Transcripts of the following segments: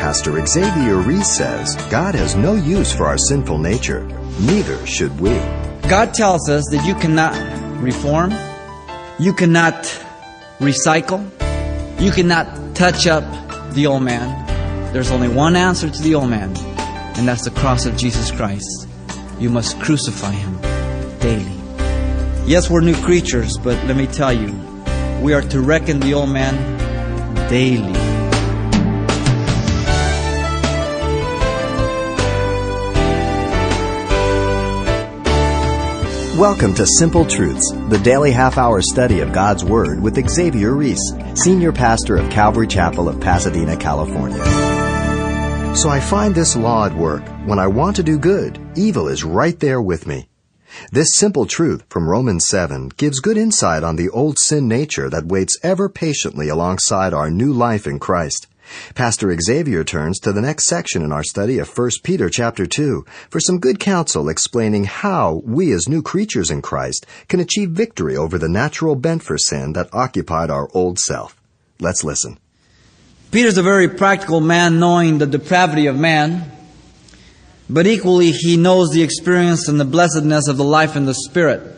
Pastor Xavier Ries says God has no use for our sinful nature, neither should we. God tells us that you cannot reform, you cannot recycle, you cannot touch up the old man. There's only one answer to the old man, and that's the cross of Jesus Christ. You must crucify him daily. Yes, we're new creatures, but let me tell you, we are to reckon the old man daily. Welcome to Simple Truths, the daily half hour study of God's Word with Xavier Ries, Senior Pastor of Calvary Chapel of Pasadena, California. So I find this law at work. When I want to do good, evil is right there with me. This simple truth from Romans 7 gives good insight on the old sin nature that waits ever patiently alongside our new life in Christ. Pastor Xavier turns to the next section in our study of 1 Peter chapter 2 for some good counsel explaining how we as new creatures in Christ can achieve victory over the natural bent for sin that occupied our old self. Let's listen. Peter's a very practical man knowing the depravity of man, but equally he knows the experience and the blessedness of the life in the Spirit.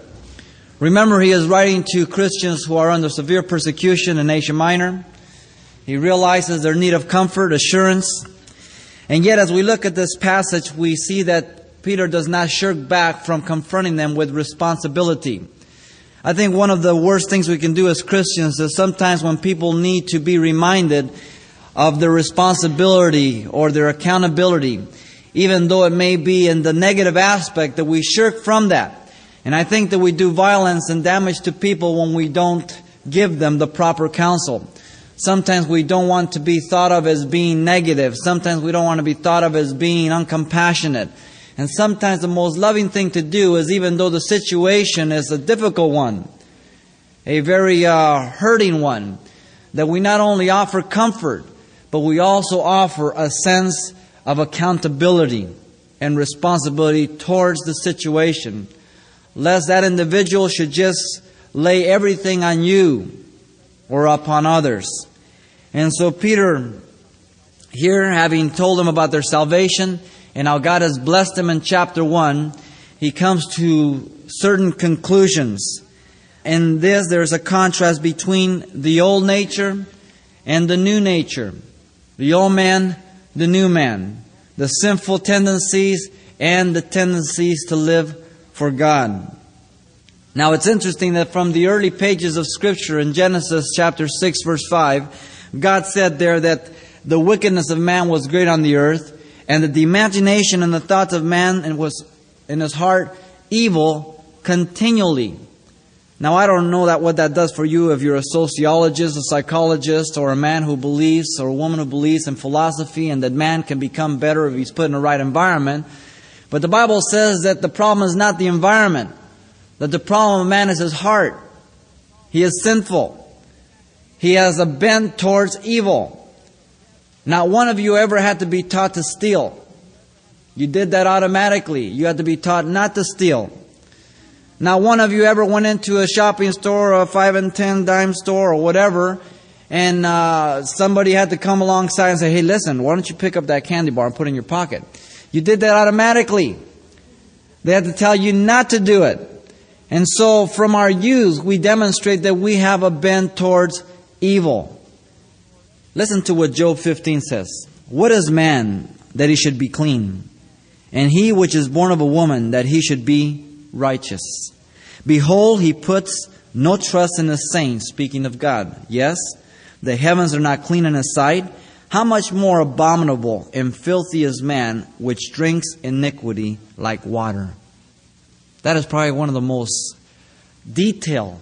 Remember, he is writing to Christians who are under severe persecution in Asia Minor. He realizes their need of comfort, assurance. And yet, as we look at this passage, we see that Peter does not shirk back from confronting them with responsibility. I think one of the worst things we can do as Christians is sometimes when people need to be reminded of their responsibility or their accountability, even though it may be in the negative aspect that we shirk from that. And I think that we do violence and damage to people when we don't give them the proper counsel. Sometimes we don't want to be thought of as being negative. Sometimes we don't want to be thought of as being uncompassionate. And sometimes the most loving thing to do is, even though the situation is a difficult one, a very uh, hurting one, that we not only offer comfort, but we also offer a sense of accountability and responsibility towards the situation, lest that individual should just lay everything on you or upon others. And so Peter, here, having told them about their salvation and how God has blessed them in chapter 1, he comes to certain conclusions. In this, there's a contrast between the old nature and the new nature. The old man, the new man. The sinful tendencies and the tendencies to live for God. Now it's interesting that from the early pages of Scripture in Genesis chapter 6 verse 5, God said there that the wickedness of man was great on the earth, and that the imagination and the thoughts of man and was in his heart evil continually. Now I don't know that what that does for you if you're a sociologist, a psychologist, or a man who believes or a woman who believes in philosophy and that man can become better if he's put in the right environment. But the Bible says that the problem is not the environment, that the problem of man is his heart. He is sinful. He has a bent towards evil. Not one of you ever had to be taught to steal. You did that automatically. You had to be taught not to steal. Not one of you ever went into a shopping store or a five and ten dime store or whatever, and uh, somebody had to come alongside and say, "Hey, listen, why don't you pick up that candy bar and put it in your pocket?" You did that automatically. They had to tell you not to do it. And so, from our youth, we demonstrate that we have a bent towards evil. Listen to what Job 15 says. What is man that he should be clean? And he which is born of a woman that he should be righteous. Behold, he puts no trust in the saints, speaking of God. Yes, the heavens are not clean in his sight. How much more abominable and filthy is man which drinks iniquity like water? That is probably one of the most detailed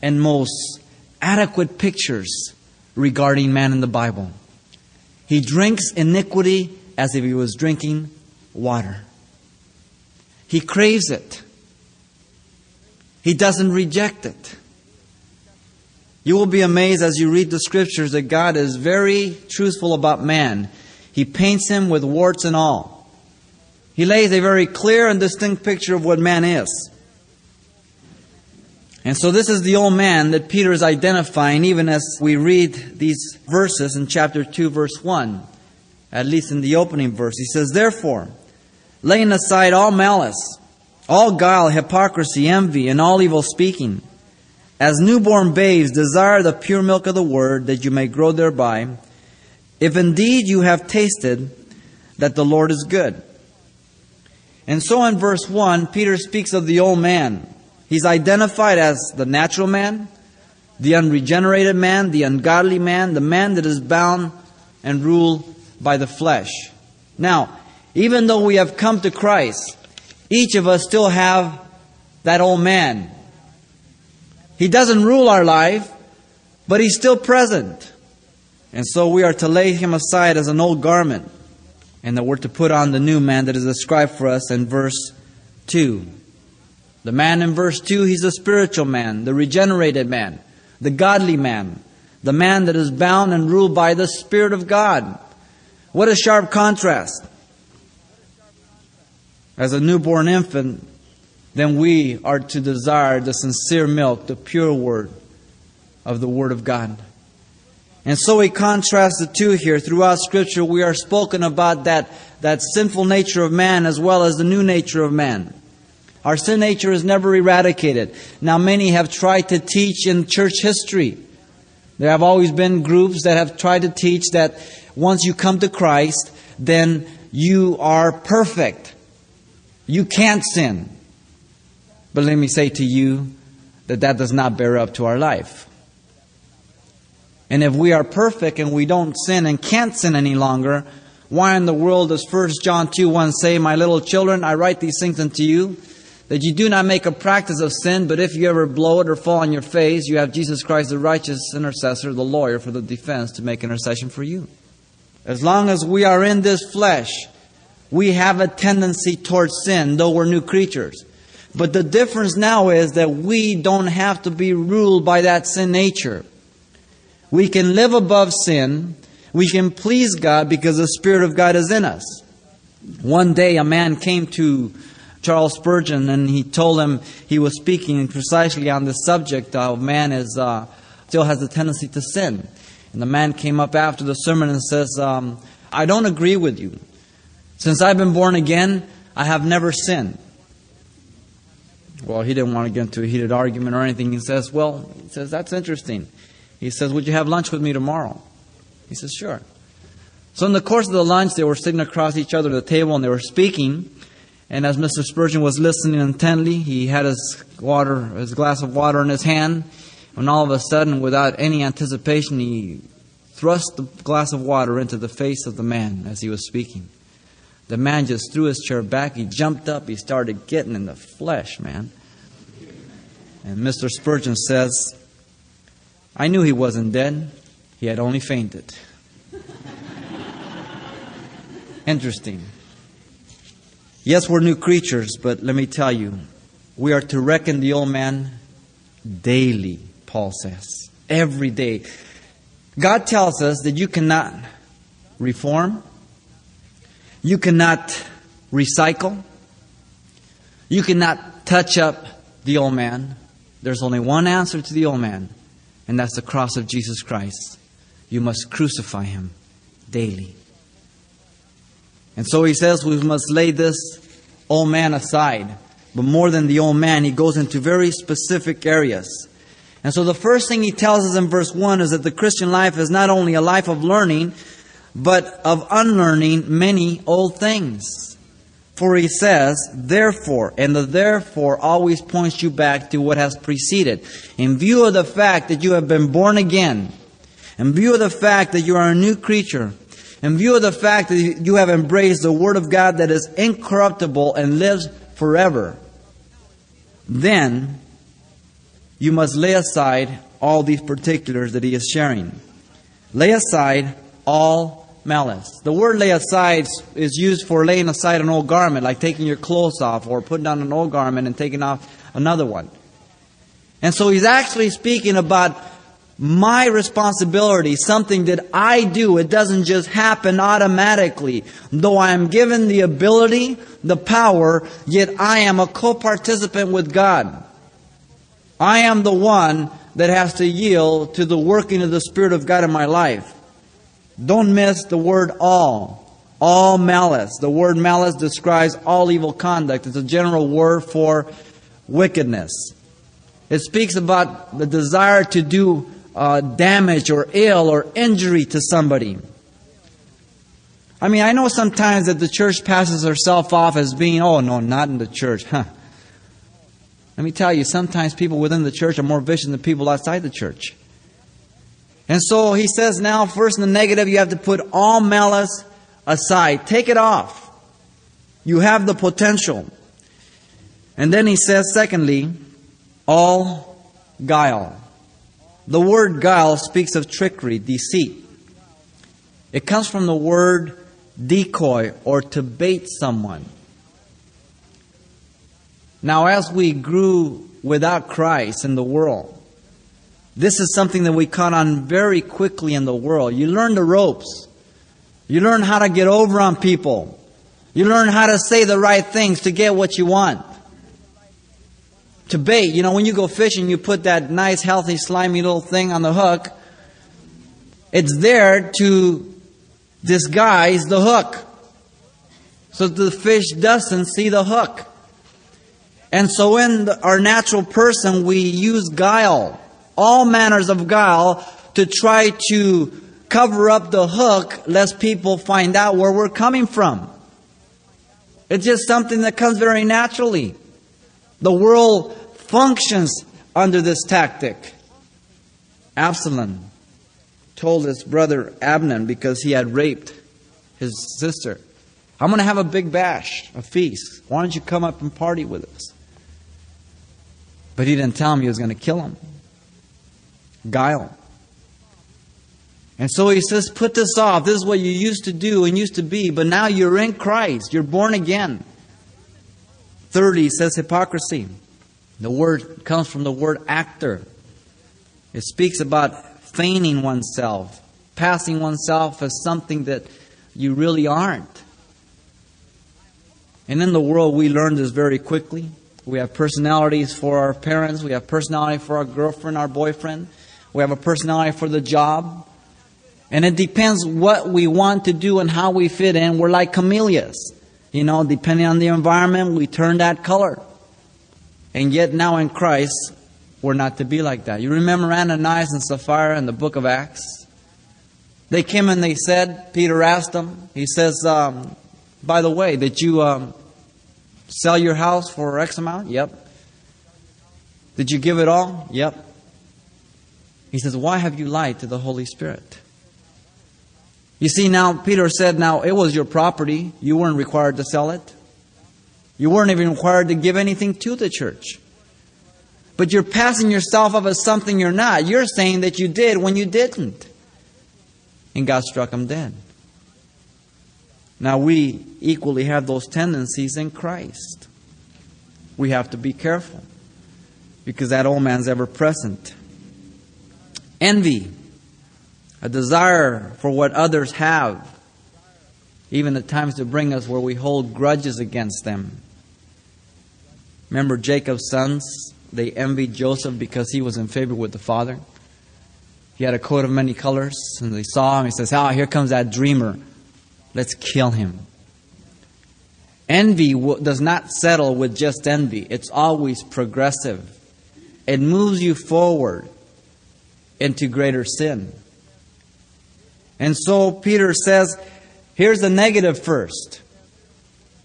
and most adequate pictures regarding man in the Bible. He drinks iniquity as if he was drinking water. He craves it. He doesn't reject it. You will be amazed as you read the scriptures that God is very truthful about man. He paints him with warts and all. He lays a very clear and distinct picture of what man is. And so this is the old man that Peter is identifying even as we read these verses in chapter 2 verse 1. at least in the opening verse. He says, Therefore, laying aside all malice, all guile, hypocrisy, envy, and all evil speaking, as newborn babes desire the pure milk of the word that you may grow thereby, if indeed you have tasted that the Lord is good. And so in verse 1, Peter speaks of the old man. He's identified as the natural man, the unregenerated man, the ungodly man, the man that is bound and ruled by the flesh. Now, even though we have come to Christ, each of us still have that old man. He doesn't rule our life, but he's still present. And so we are to lay him aside as an old garment, and that we're to put on the new man that is described for us in verse 2. The man in verse 2, he's a spiritual man, the regenerated man, the godly man, the man that is bound and ruled by the Spirit of God. What a sharp contrast. As a newborn infant, then we are to desire the sincere milk, the pure word of the Word of God. And so he contrasts the two here. Throughout Scripture, we are spoken about that, that sinful nature of man as well as the new nature of man. Our sin nature is never eradicated. Now, many have tried to teach in church history. There have always been groups that have tried to teach that once you come to Christ, then you are perfect. You can't sin. But let me say to you that that does not bear up to our life. And if we are perfect and we don't sin and can't sin any longer, why in the world does 1 John 2 1 say, My little children, I write these things unto you, that you do not make a practice of sin, but if you ever blow it or fall on your face, you have Jesus Christ, the righteous intercessor, the lawyer for the defense, to make intercession for you. As long as we are in this flesh, we have a tendency towards sin, though we're new creatures. But the difference now is that we don't have to be ruled by that sin nature. We can live above sin. We can please God because the Spirit of God is in us. One day a man came to Charles Spurgeon and he told him he was speaking precisely on the subject of man is uh, still has a tendency to sin. And the man came up after the sermon and says, um, I don't agree with you. Since I've been born again, I have never sinned. Well, he didn't want to get into a heated argument or anything. He says, Well, he says, that's interesting. He says, Would you have lunch with me tomorrow? He says, Sure. So, in the course of the lunch, they were sitting across each other at the table and they were speaking. And as Mr. Spurgeon was listening intently, he had his water, his glass of water in his hand. When all of a sudden, without any anticipation, he thrust the glass of water into the face of the man as he was speaking. The man just threw his chair back. He jumped up. He started getting in the flesh, man. And Mr. Spurgeon says, I knew he wasn't dead. He had only fainted. Interesting. Yes, we're new creatures, but let me tell you, we are to reckon the old man daily. Paul says. Every day. God tells us that you cannot reform, you cannot recycle, you cannot touch up the old man. There's only one answer to the old man, and that's the cross of Jesus Christ. You must crucify him daily. And so he says we must lay this old man aside. But more than the old man, he goes into very specific areas. And so the first thing he tells us in verse 1 is that the Christian life is not only a life of learning, but of unlearning many old things. For he says, therefore, and the therefore always points you back to what has preceded. In view of the fact that you have been born again, in view of the fact that you are a new creature, in view of the fact that you have embraced the Word of God that is incorruptible and lives forever, then you must lay aside all these particulars that he is sharing. Lay aside all malice. The word lay aside is used for laying aside an old garment, like taking your clothes off or putting on an old garment and taking off another one. And so he's actually speaking about my responsibility, something that I do. It doesn't just happen automatically. Though I am given the ability, the power, yet I am a co-participant with God. I am the one that has to yield to the working of the Spirit of God in my life. Don't miss the word all. all malice. The word malice describes all evil conduct. It's a general word for wickedness. It speaks about the desire to do uh, damage or ill or injury to somebody. I mean, I know sometimes that the church passes herself off as being, oh, no, not in the church. Huh. Let me tell you, sometimes people within the church are more vicious than people outside the church. And so he says now, first in the negative, you have to put all malice aside. Take it off. You have the potential. And then he says, secondly, all guile. The word guile speaks of trickery, deceit. It comes from the word decoy or to bait someone. Now, as we grew without Christ in the world, this is something that we caught on very quickly in the world. You learn the ropes. You learn how to get over on people. You learn how to say the right things to get what you want. To bait, you know, when you go fishing, you put that nice, healthy, slimy little thing on the hook. It's there to disguise the hook. So the fish doesn't see the hook. And so in the, our natural person, we use guile, all manners of guile, to try to cover up the hook lest people find out where we're coming from. It's just something that comes very naturally. The world functions under this tactic. Absalom told his brother Amnon because he had raped his sister, I'm going to have a big bash, a feast. Why don't you come up and party with us? But he didn't tell him he was going to kill him. Guile. And so he says, put this off. This is what you used to do and used to be, but now you're in Christ. You're born again. Thirdly, he says hypocrisy. The word comes from the word actor. It speaks about feigning oneself, passing oneself as something that you really aren't. And in the world, we learn this very quickly. We have personalities for our parents. We have personality for our girlfriend, our boyfriend. We have a personality for the job. And it depends what we want to do and how we fit in. We're like camellias. You know, depending on the environment, we turn that color. And yet now in Christ, we're not to be like that. You remember Ananias and Sapphira in the book of Acts? They came and they said, Peter asked them, he says, um, by the way, did you um, sell your house for X amount? Yep. Did you give it all? Yep. He says, Why have you lied to the Holy Spirit? You see, now, Peter said, Now, it was your property. You weren't required to sell it. You weren't even required to give anything to the church. But you're passing yourself off as something you're not. You're saying that you did when you didn't. And God struck him dead. Now, we equally have those tendencies in Christ. We have to be careful because that old man's ever present. Envy, a desire for what others have, even at times to bring us where we hold grudges against them. Remember Jacob's sons? They envied Joseph because he was in favor with the father. He had a coat of many colors, and they saw him. He says, Ah, here comes that dreamer. Let's kill him. Envy does not settle with just envy, it's always progressive. It moves you forward into greater sin. And so Peter says, here's the negative first.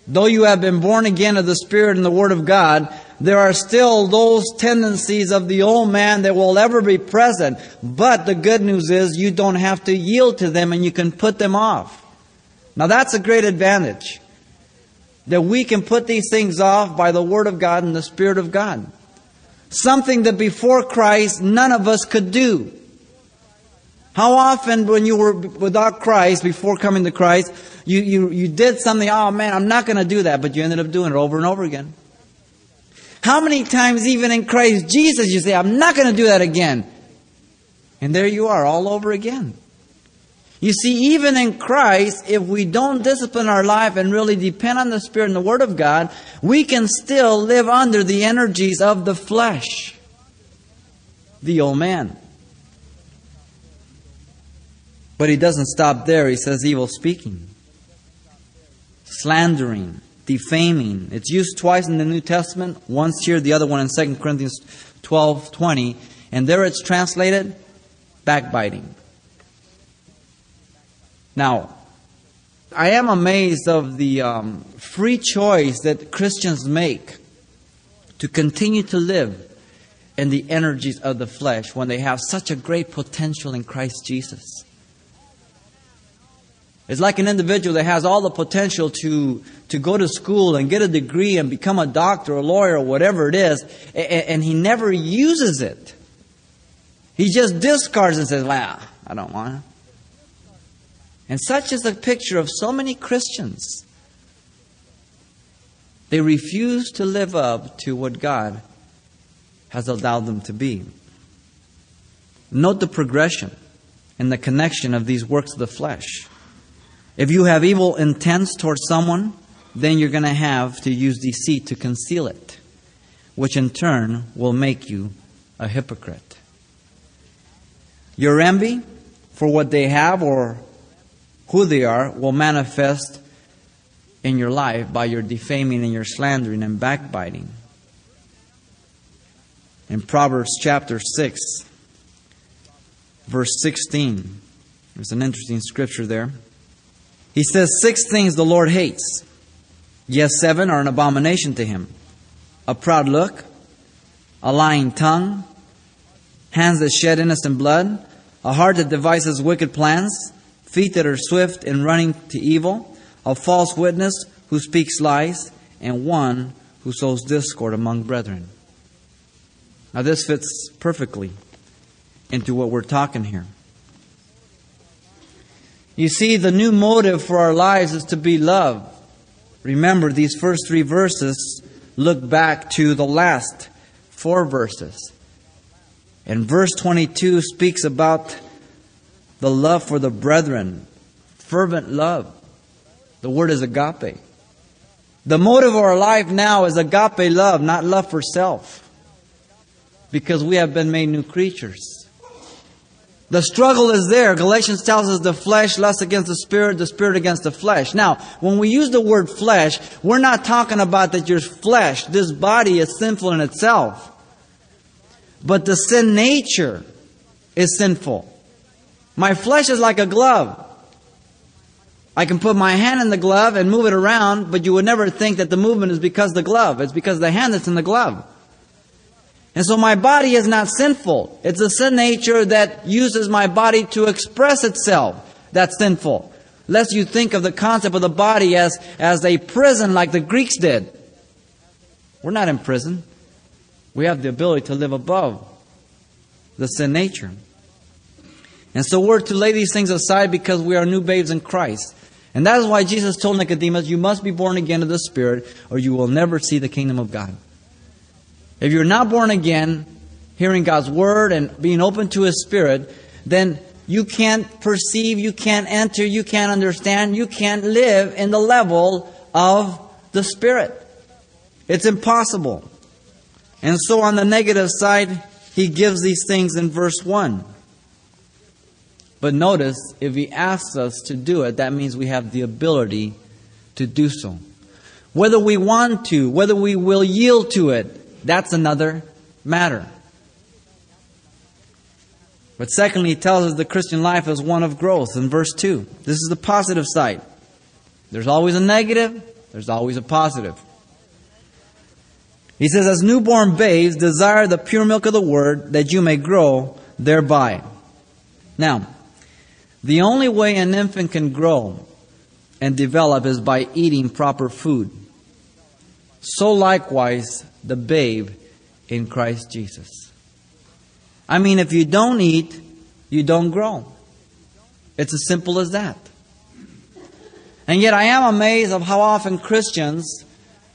Though you have been born again of the Spirit and the Word of God, there are still those tendencies of the old man that will ever be present. But the good news is you don't have to yield to them and you can put them off. Now that's a great advantage. That we can put these things off by the Word of God and the Spirit of God. Something that before Christ none of us could do. How often when you were without Christ, before coming to Christ, you, you, you did something, oh man, I'm not going to do that, but you ended up doing it over and over again. How many times even in Christ Jesus you say, I'm not going to do that again. And there you are all over again. You see, even in Christ, if we don't discipline our life and really depend on the Spirit and the Word of God, we can still live under the energies of the flesh, the old man. But he doesn't stop there. He says evil speaking. slandering, defaming. It's used twice in the New Testament, once here, the other one in 2 Corinthians 12 20. And there it's translated backbiting. Now, I am amazed of the um, free choice that Christians make to continue to live in the energies of the flesh when they have such a great potential in Christ Jesus. It's like an individual that has all the potential to, to go to school and get a degree and become a doctor, a lawyer, or whatever it is, and, and he never uses it. He just discards and says, well, I don't want it. And such is the picture of so many Christians. They refuse to live up to what God has allowed them to be. Note the progression and the connection of these works of the flesh. If you have evil intents towards someone, then you're going to have to use deceit to conceal it, which in turn will make you a hypocrite. Your envy for what they have or who they are will manifest in your life by your defaming and your slandering and backbiting. In Proverbs chapter 6, verse 16, there's an interesting scripture there. He says, Six things the Lord hates. Yes, seven are an abomination to him a proud look, a lying tongue, hands that shed innocent blood, a heart that devises wicked plans, feet that are swift in running to evil, a false witness who speaks lies, and one who sows discord among brethren. Now, this fits perfectly into what we're talking here. You see, the new motive for our lives is to be love. Remember, these first three verses look back to the last four verses. And verse 22 speaks about the love for the brethren, fervent love. The word is agape. The motive of our life now is agape love, not love for self. Because we have been made new creatures. The struggle is there. Galatians tells us the flesh lusts against the spirit, the spirit against the flesh. Now, when we use the word flesh, we're not talking about that your flesh, this body is sinful in itself. But the sin nature is sinful. My flesh is like a glove. I can put my hand in the glove and move it around, but you would never think that the movement is because the glove. It's because the hand that's in the glove. And so my body is not sinful. It's a sin nature that uses my body to express itself. That's sinful. Lest you think of the concept of the body as, as a prison like the Greeks did. We're not in prison. We have the ability to live above the sin nature. And so we're to lay these things aside because we are new babes in Christ. And that is why Jesus told Nicodemus, You must be born again of the Spirit, or you will never see the kingdom of God. If you're not born again, hearing God's word and being open to His Spirit, then you can't perceive, you can't enter, you can't understand, you can't live in the level of the Spirit. It's impossible. And so on the negative side, he gives these things in verse 1. But notice, if he asks us to do it, that means we have the ability to do so. Whether we want to, whether we will yield to it, that's another matter. But secondly, he tells us the Christian life is one of growth in verse 2. This is the positive side. There's always a negative, there's always a positive. He says, As newborn babes, desire the pure milk of the word that you may grow thereby. Now, the only way an infant can grow and develop is by eating proper food. So likewise, the babe in Christ Jesus. I mean, if you don't eat, you don't grow. It's as simple as that. And yet I am amazed of how often Christians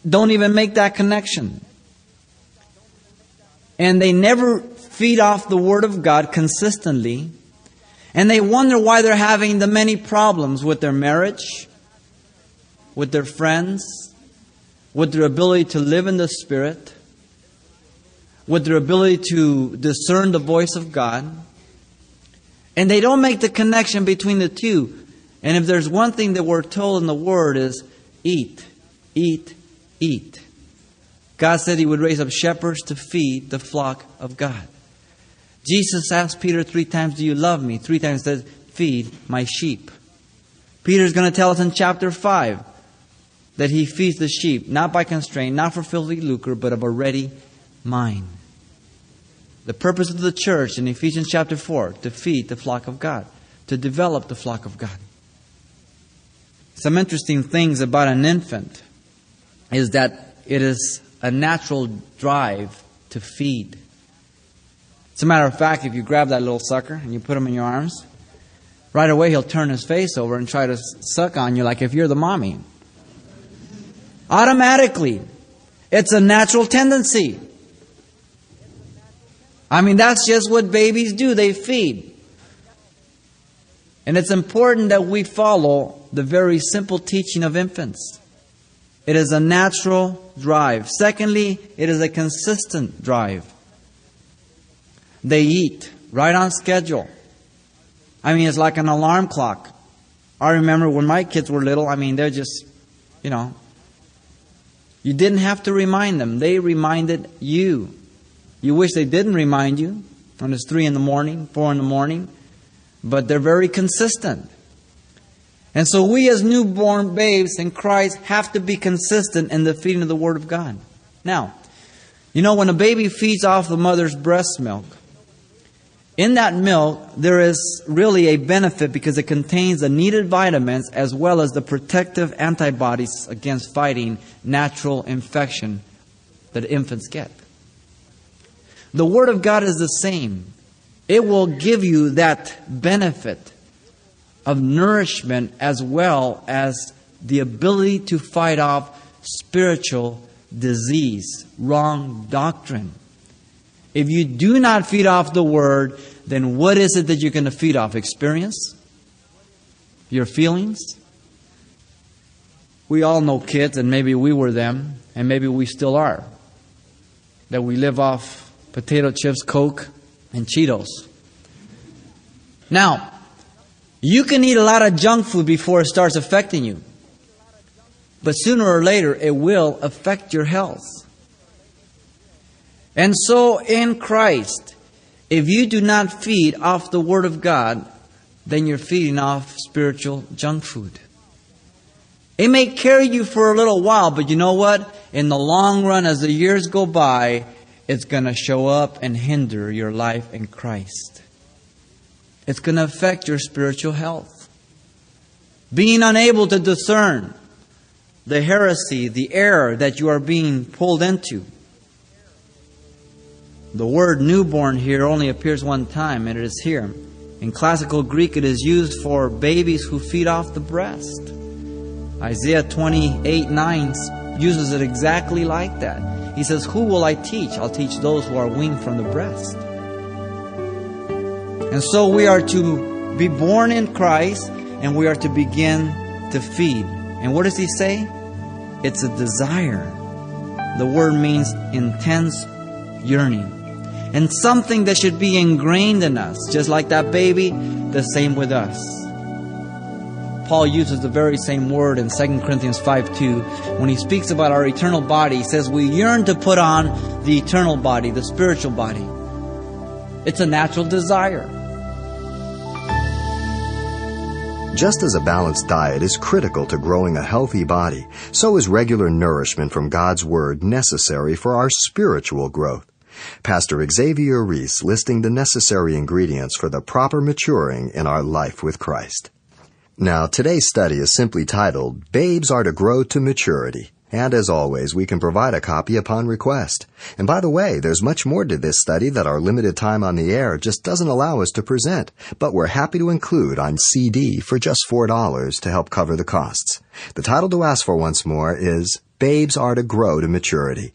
don't even make that connection. And they never feed off the Word of God consistently. And they wonder why they're having the many problems with their marriage, with their friends, with their ability to live in the Spirit, with their ability to discern the voice of God. And they don't make the connection between the two. And if there's one thing that we're told in the Word is eat, eat, eat. God said he would raise up shepherds to feed the flock of God. Jesus asked Peter three times, Do you love me? Three times said, Feed my sheep. Peter's going to tell us in chapter 5 that he feeds the sheep, not by constraint, not for filthy lucre, but of a ready mind. The purpose of the church in Ephesians chapter 4 to feed the flock of God, to develop the flock of God. Some interesting things about an infant is that it is a natural drive to feed. As a matter of fact, if you grab that little sucker and you put him in your arms, right away he'll turn his face over and try to suck on you like if you're the mommy. Automatically. It's a natural tendency. I mean, that's just what babies do. They feed. And it's important that we follow the very simple teaching of infants. It is a natural drive. Secondly, it is a consistent drive. They eat right on schedule. I mean, it's like an alarm clock. I remember when my kids were little, I mean, they're just, you know, you didn't have to remind them. They reminded you. You wish they didn't remind you when it's 3 in the morning, 4 in the morning, but they're very consistent. And so we as newborn babes in Christ have to be consistent in the feeding of the Word of God. Now, you know, when a baby feeds off the mother's breast milk, in that milk, there is really a benefit because it contains the needed vitamins as well as the protective antibodies against fighting natural infection that infants get. The Word of God is the same. It will give you that benefit of nourishment as well as the ability to fight off spiritual disease, wrong doctrine. If you do not feed off the Word, then what is it that you're going to feed off? Experience? Your feelings? We all know kids, and maybe we were them, and maybe we still are. That we live off potato chips, Coke, and Cheetos. Now, you can eat a lot of junk food before it starts affecting you. But sooner or later, it will affect your health. And so, in Christ, if you do not feed off the Word of God, then you're feeding off spiritual junk food. It may carry you for a little while, but you know what? In the long run, as the years go by, it's going to show up and hinder your life in Christ. It's going to affect your spiritual health. Being unable to discern the heresy, the error that you are being pulled into. The word newborn here only appears one time, and it is here. In classical Greek, it is used for babies who feed off the breast. Isaiah 28 9 uses it exactly like that. He says, Who will I teach? I'll teach those who are weaned from the breast. And so we are to be born in Christ and we are to begin to feed. And what does he say? It's a desire. The word means intense yearning. And something that should be ingrained in us, just like that baby, the same with us. Paul uses the very same word in 2 Corinthians 5 2. When he speaks about our eternal body, he says, We yearn to put on the eternal body, the spiritual body. It's a natural desire. Just as a balanced diet is critical to growing a healthy body, so is regular nourishment from God's Word necessary for our spiritual growth. Pastor Xavier Ries listing the necessary ingredients for the proper maturing in our life with Christ. Now, today's study is simply titled, Babes Are to Grow to Maturity. And as always, we can provide a copy upon request. And by the way, there's much more to this study that our limited time on the air just doesn't allow us to present, but we're happy to include on CD for just $4 to help cover the costs. The title to ask for once more is Babes Are to Grow to Maturity.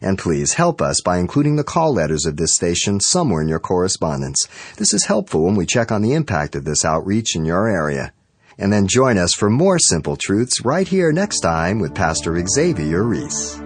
And please help us by including the call letters of this station somewhere in your correspondence. This is helpful when we check on the impact of this outreach in your area. And then join us for more Simple Truths right here next time with Pastor Xavier Ries.